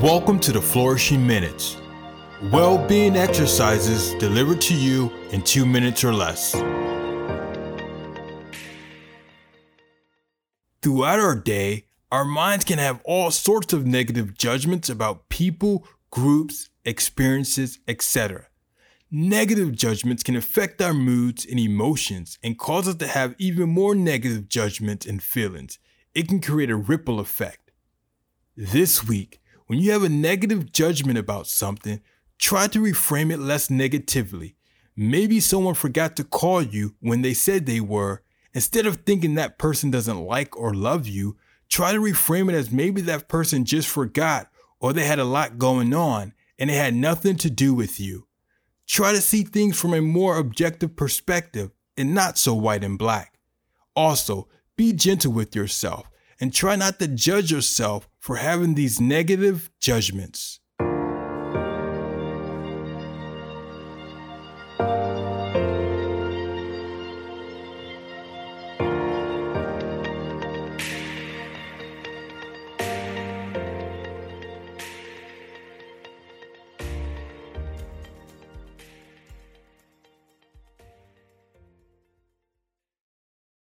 Welcome to the Flourishing Minutes. Well being exercises delivered to you in two minutes or less. Throughout our day, our minds can have all sorts of negative judgments about people, groups, experiences, etc. Negative judgments can affect our moods and emotions and cause us to have even more negative judgments and feelings. It can create a ripple effect. This week, when you have a negative judgment about something, try to reframe it less negatively. Maybe someone forgot to call you when they said they were. Instead of thinking that person doesn't like or love you, try to reframe it as maybe that person just forgot or they had a lot going on and it had nothing to do with you. Try to see things from a more objective perspective and not so white and black. Also, be gentle with yourself and try not to judge yourself for having these negative judgments.